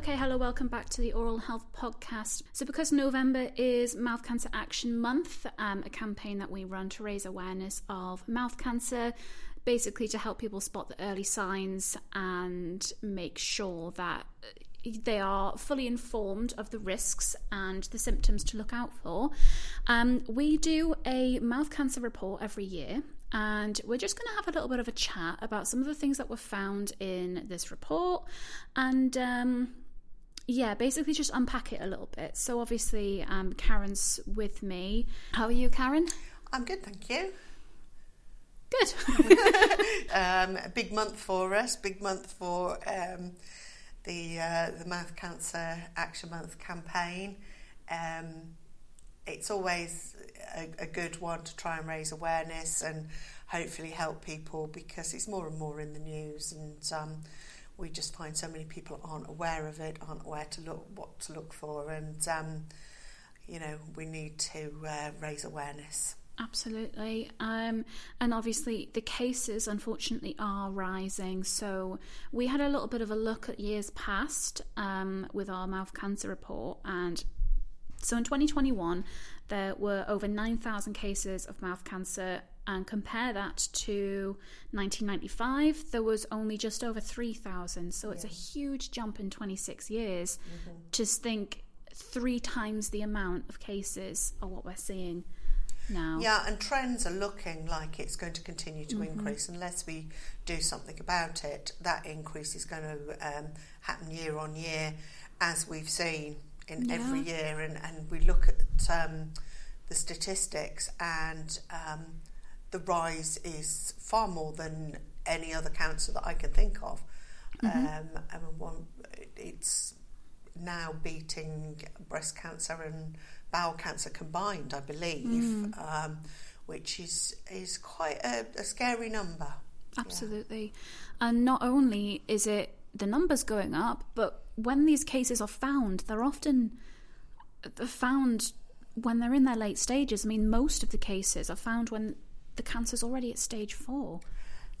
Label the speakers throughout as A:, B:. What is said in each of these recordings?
A: Okay, hello, welcome back to the Oral Health Podcast. So, because November is Mouth Cancer Action Month, um, a campaign that we run to raise awareness of mouth cancer, basically to help people spot the early signs and make sure that they are fully informed of the risks and the symptoms to look out for. Um, we do a mouth cancer report every year, and we're just going to have a little bit of a chat about some of the things that were found in this report and um, yeah basically just unpack it a little bit. So obviously um, karen's with me. How are you karen?
B: I'm good thank you.
A: Good.
B: Um, a big month for us big month for um, the uh, the mouth cancer action month campaign. Um, it's always a, a, good one to try and raise awareness and hopefully help people because it's more and more in the news and um, we just find so many people aren't aware of it, aren't aware to look what to look for, and um, you know we need to uh, raise awareness.
A: Absolutely. Um, and obviously, the cases unfortunately are rising. So, we had a little bit of a look at years past um, with our mouth cancer report. And so, in 2021, there were over 9,000 cases of mouth cancer and compare that to 1995 there was only just over 3000 so it's yeah. a huge jump in 26 years mm-hmm. just think three times the amount of cases are what we're seeing now
B: yeah and trends are looking like it's going to continue to mm-hmm. increase unless we do something about it that increase is going to um, happen year on year as we've seen in yeah. every year and, and we look at um, the statistics and um, the rise is far more than any other cancer that I can think of. Mm-hmm. Um, one, it's now beating breast cancer and bowel cancer combined, I believe, mm. um, which is is quite a, a scary number.
A: Absolutely, yeah. and not only is it the numbers going up, but when these cases are found, they're often found when they're in their late stages. I mean, most of the cases are found when the cancer's already at stage four.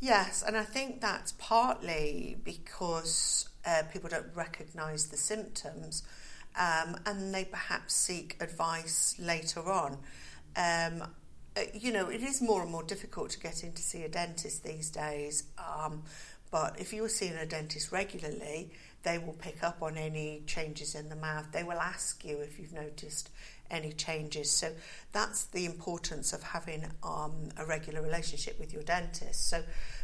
B: Yes, and I think that's partly because uh, people don't recognise the symptoms um, and they perhaps seek advice later on. Um, uh, you know, it is more and more difficult to get in to see a dentist these days, um, but if you are seeing a dentist regularly, they will pick up on any changes in the mouth. They will ask you if you've noticed any changes. So that's the importance of having um, a regular relationship with your dentist. So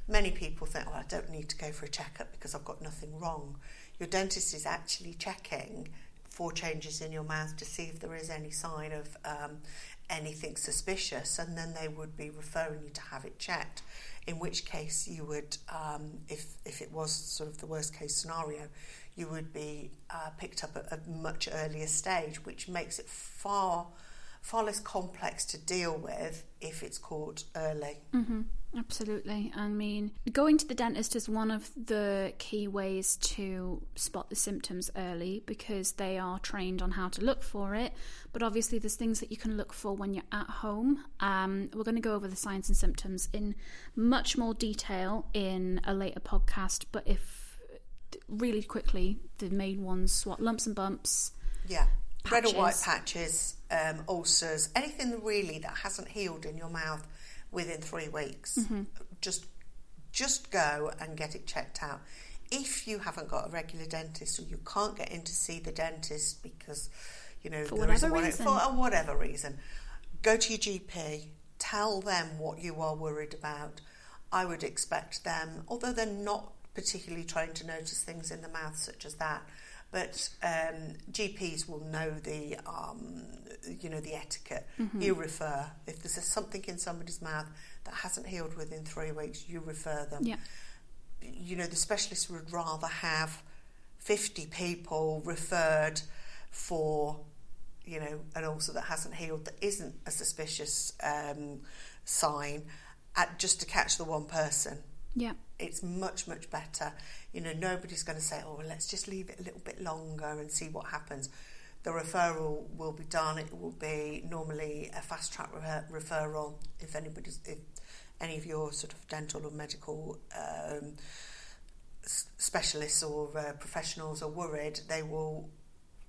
B: many people think, oh, I don't need to go for a checkup because I've got nothing wrong. Your dentist is actually checking for changes in your mouth to see if there is any sign of um, anything suspicious, and then they would be referring you to have it checked. In which case, you would, um, if if it was sort of the worst case scenario, you would be uh, picked up at a much earlier stage, which makes it far far less complex to deal with if it's caught early.
A: Mm-hmm. Absolutely. I mean, going to the dentist is one of the key ways to spot the symptoms early because they are trained on how to look for it. But obviously, there's things that you can look for when you're at home. Um, we're going to go over the signs and symptoms in much more detail in a later podcast. But if really quickly, the main ones what lumps and bumps.
B: Yeah. Patches. Red or white patches, um, ulcers, anything really that hasn't healed in your mouth within three weeks. Mm-hmm. Just just go and get it checked out. If you haven't got a regular dentist or you can't get in to see the dentist because you know
A: for whatever reason,
B: for whatever reason, go to your GP. Tell them what you are worried about. I would expect them, although they're not particularly trying to notice things in the mouth such as that. But um, GPs will know the, um, you know, the etiquette. Mm-hmm. You refer if there's something in somebody's mouth that hasn't healed within three weeks. You refer them.
A: Yeah.
B: You know, the specialist would rather have fifty people referred for, you know, an ulcer that hasn't healed that isn't a suspicious um, sign, at, just to catch the one person.
A: Yeah.
B: It's much, much better. You know, nobody's going to say, oh, let's just leave it a little bit longer and see what happens. The referral will be done. It will be normally a fast track re- referral if anybody's, if any of your sort of dental or medical um, s- specialists or uh, professionals are worried, they will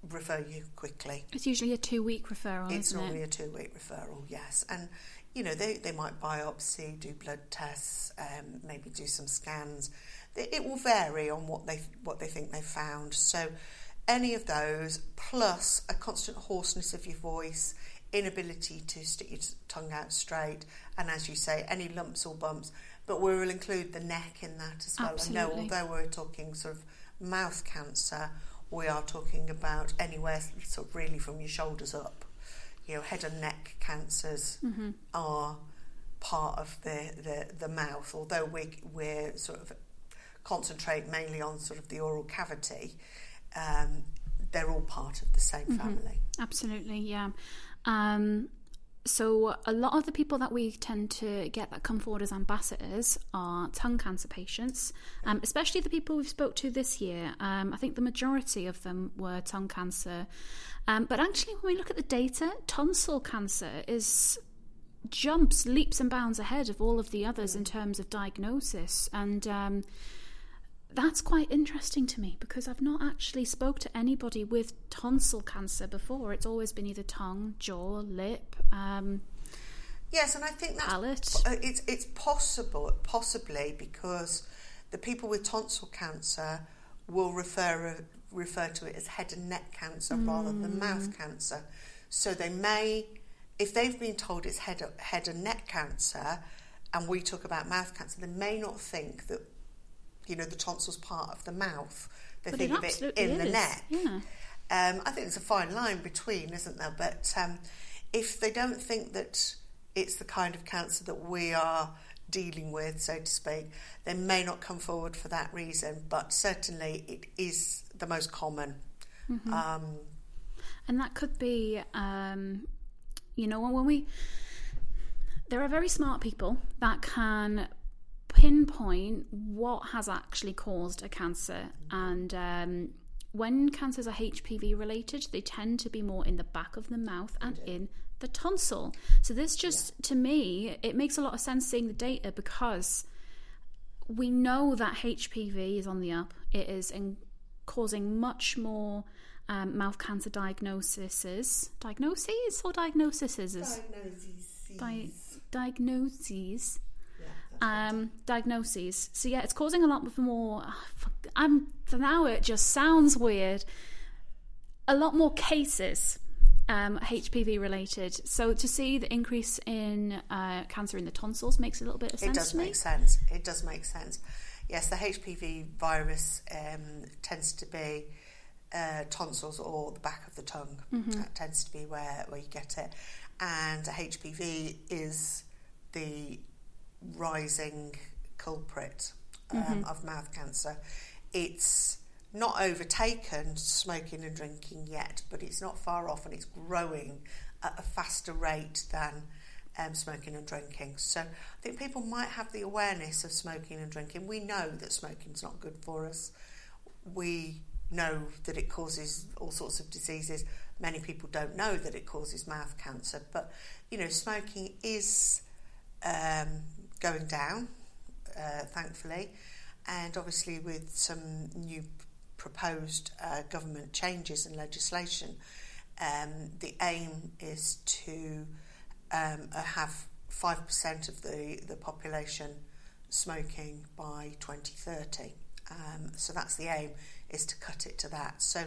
B: refer you quickly.
A: It's usually a two week referral,
B: It's normally
A: it?
B: a two week referral, yes. And, you know, they, they might biopsy, do blood tests, um, maybe do some scans. It will vary on what they, what they think they found. So, any of those, plus a constant hoarseness of your voice, inability to stick your tongue out straight, and as you say, any lumps or bumps. But we will include the neck in that as well. And no,
A: Absolutely.
B: although we're talking sort of mouth cancer, we are talking about anywhere sort of really from your shoulders up. You know, head and neck cancers
A: Mm-hmm.
B: are part of the, the, the mouth, although we, we're sort of concentrate mainly on sort of the oral cavity, um, they're all part of the same
A: Mhm.
B: family.
A: Absolutely, yeah. Um, so a lot of the people that we tend to get that come forward as ambassadors are tongue cancer patients, um, especially the people we've spoke to this year. Um, I think the majority of them were tongue cancer, um, but actually, when we look at the data, tonsil cancer is jumps leaps and bounds ahead of all of the others in terms of diagnosis and. That's quite interesting to me because I've not actually spoke to anybody with tonsil cancer before. It's always been either tongue, jaw, lip, um,
B: Yes, and I think that's
A: palate.
B: Uh, it's it's possible, possibly because the people with tonsil cancer will refer refer to it as head and neck cancer rather than mouth cancer. So they may, if they've been told it's head head and neck cancer, and we talk about mouth cancer, they may not think that you know the tonsil's part of the mouth. They
A: But
B: think of it in the neck.
A: Yeah.
B: Um, I think there's a fine line between, isn't there? But um, if they don't think that it's the kind of cancer that we are dealing with, so to speak, they may not come forward for that reason. But certainly, it is the most common.
A: Mm-hmm.
B: Um,
A: And that could be, um, you know, when we. There are very smart people that can pinpoint what has actually caused a cancer. And um, when cancers are HPV related, they tend to be more in the back of the mouth and in the tonsil. So, this just, to me, it makes a lot of sense seeing the data because we know that HPV is on the up. It is in causing much more um, mouth cancer diagnoses. Diagnoses or diagnoses? Di- diagnoses. Um, diagnoses. So yeah, it's causing a lot more. ah, I'm for now. It just sounds weird. A lot more cases, um, HPV related. So to see the increase in uh, cancer in the tonsils makes a little bit of sense.
B: It does
A: to me.
B: make sense. It does make sense. Yes, the HPV virus um, tends to be uh, tonsils or the back of the tongue. That tends to be where, where you get it. And HPV is the rising culprit um, of mouth cancer. It's not overtaken smoking and drinking yet, but it's not far off and it's growing at a faster rate than um, smoking and drinking. So I think people might have the awareness of smoking and drinking. We know that smoking's not good for us. We know that it causes all sorts of diseases. Many people don't know that it causes mouth cancer, but you know, smoking is um, going down, uh, thankfully, and obviously with some new proposed uh, government changes and legislation, um, the aim is to um, have five percent of the the population smoking by 2030. Um, so that's the aim is to cut it to that. So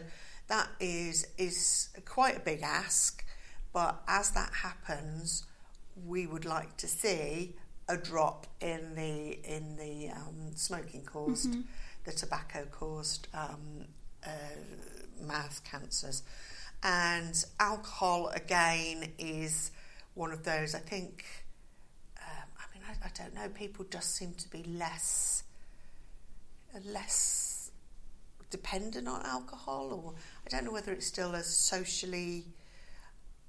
B: that is is quite a big ask, but as that happens, we would like to see a drop in the in the um, smoking caused, the tobacco caused um, uh, mouth cancers, and alcohol again is one of those. I think. Um, I mean, I, I don't know. People just seem to be less less dependent on alcohol, or I don't know whether it's still as socially.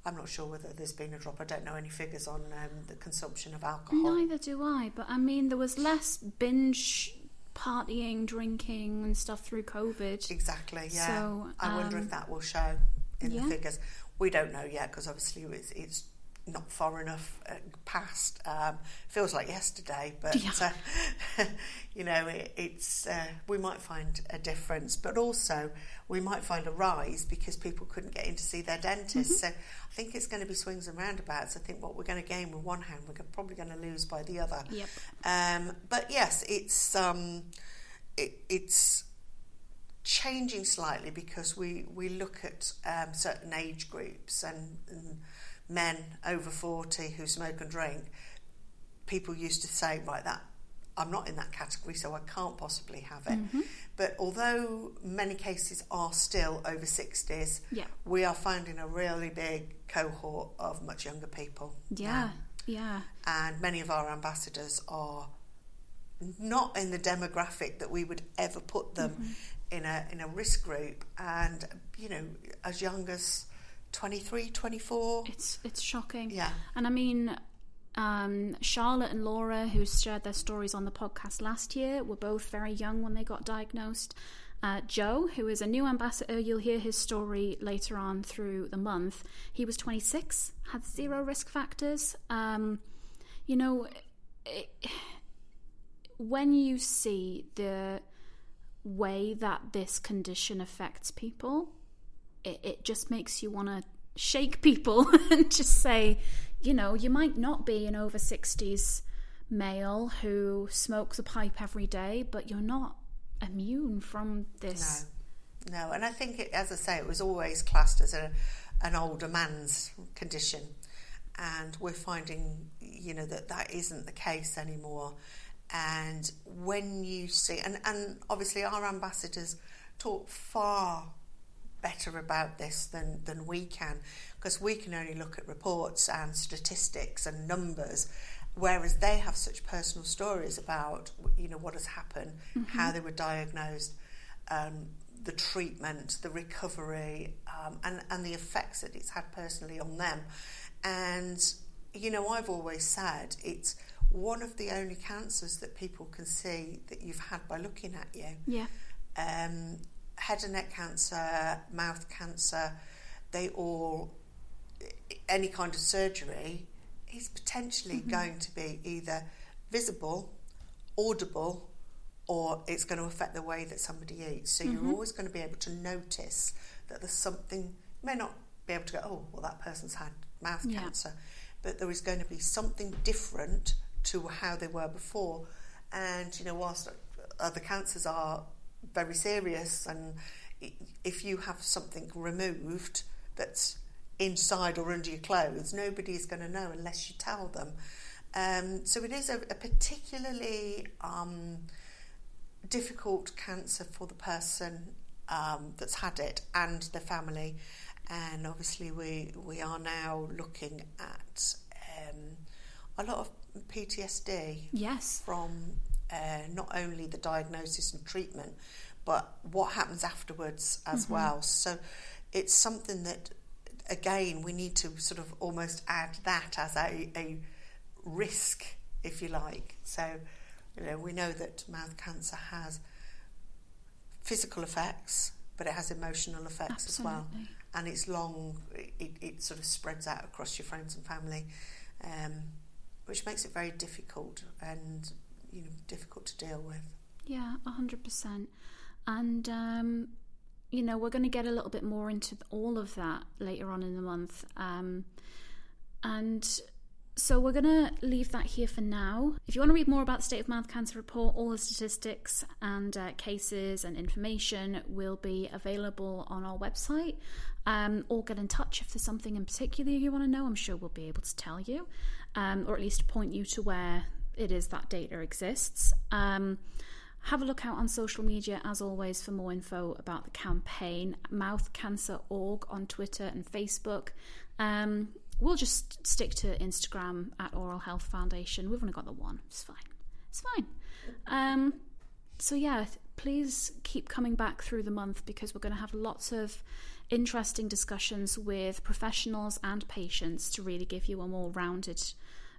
B: I'm not sure whether there's been a drop. I don't know any figures on um, the consumption of alcohol.
A: Neither do I, but I mean, there was less binge partying, drinking, and stuff through COVID.
B: Exactly. Yeah.
A: So,
B: I wonder
A: um,
B: if that will show in
A: yeah.
B: the figures. We don't know yet because obviously it's, it's not far enough uh, past. Um, feels like yesterday, but
A: Yeah.
B: uh, you know, it, it's uh, we might find a difference, but also we might find a rise because people couldn't get in to see their dentist. So I think it's going to be swings and roundabouts. I think what we're going to gain with one hand, we're probably going to lose by the other.
A: Yep.
B: Um, but yes, it's um, it, it's changing slightly because we, we look at um, certain age groups and, and men over 40 who smoke and drink. People used to say, right, that I'm not in that category, so I can't possibly have it. But although many cases are still over 60s,
A: Yeah.
B: we are finding a really big cohort of much younger people.
A: Yeah.
B: now
A: Yeah.
B: and many of our ambassadors are not in the demographic that we would ever put them
A: Mm-hmm.
B: in a in a risk group and you know as young as 23 24
A: It's it's shocking.
B: yeah
A: And I mean, um, Charlotte and Laura, who shared their stories on the podcast last year, were both very young when they got diagnosed. Uh, Joe, who is a new ambassador, you'll hear his story later on through the month. He was 26, had zero risk factors. Um, you know, it, when you see the way that this condition affects people, it, it just makes you want to shake people and just say, you know, you might not be an over 60s male who smokes a pipe every day, but you're not immune from this.
B: no. No and i think it, as i say it was always classed as a an older man's condition. And we're finding you know that that isn't the case anymore. And when you see and and obviously our ambassadors talk far better about this than than we can because we can only look at reports and statistics and numbers whereas they have such personal stories about you know what has happened how they were diagnosed um, the treatment the recovery um, and and the effects that it's had personally on them. And you know I've always said it's one of the only cancers that people can see that you've had by looking at you.
A: Yeah.
B: um, head and neck cancer, mouth cancer, they all, any kind of surgery is potentially mm-hmm. going to be either visible, audible, or it's going to affect the way that somebody eats. So you're mm-hmm. always going to be able to notice that there's something, you may not be able to go, oh, well, that person's had mouth
A: Yeah.
B: cancer, but there is going to be something different to how they were before. And, you know, whilst other cancers are very serious, and if you have something removed that's inside or under your clothes, nobody is going to know unless you tell them. Um, so it is a, a particularly um, difficult cancer for the person um, that's had it and the family. And obviously, we we are now looking at um, a lot of PTSD
A: Yes.
B: from uh, not only the diagnosis and treatment, but what happens afterwards as well. So it's something that, again, we need to sort of almost add that as a, a risk, if you like. So, you know, we know that mouth cancer has physical effects, but it has emotional effects as well. And it's long, it, it sort of spreads out across your friends and family, um, which makes it very difficult and, you know, difficult to deal with.
A: Yeah, hundred percent. And um, you know, we're going to get a little bit more into all of that later on in the month. Um, and so we're going to leave that here for now. If you want to read more about the State of Mouth Cancer Report, all the statistics and uh, cases and information will be available on our website. Um, or get in touch if there's something in particular you want to know. I'm sure we'll be able to tell you, um, or at least point you to where it is that data exists. Um, have a look out on social media as always for more info about the campaign. Mouthcancer.org on Twitter and Facebook. Um, we'll just stick to Instagram at Oral Health Foundation. We've only got the one. It's fine. It's fine. Um, so yeah, please keep coming back through the month because we're going to have lots of interesting discussions with professionals and patients to really give you a more rounded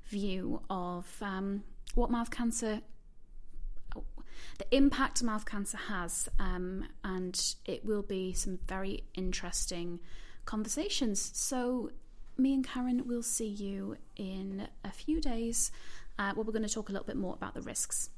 A: view of um, what mouth cancer the impact mouth cancer has, um, and it will be some very interesting conversations. So me and Karen will see you in a few days uh, where we're going to talk a little bit more about the risks.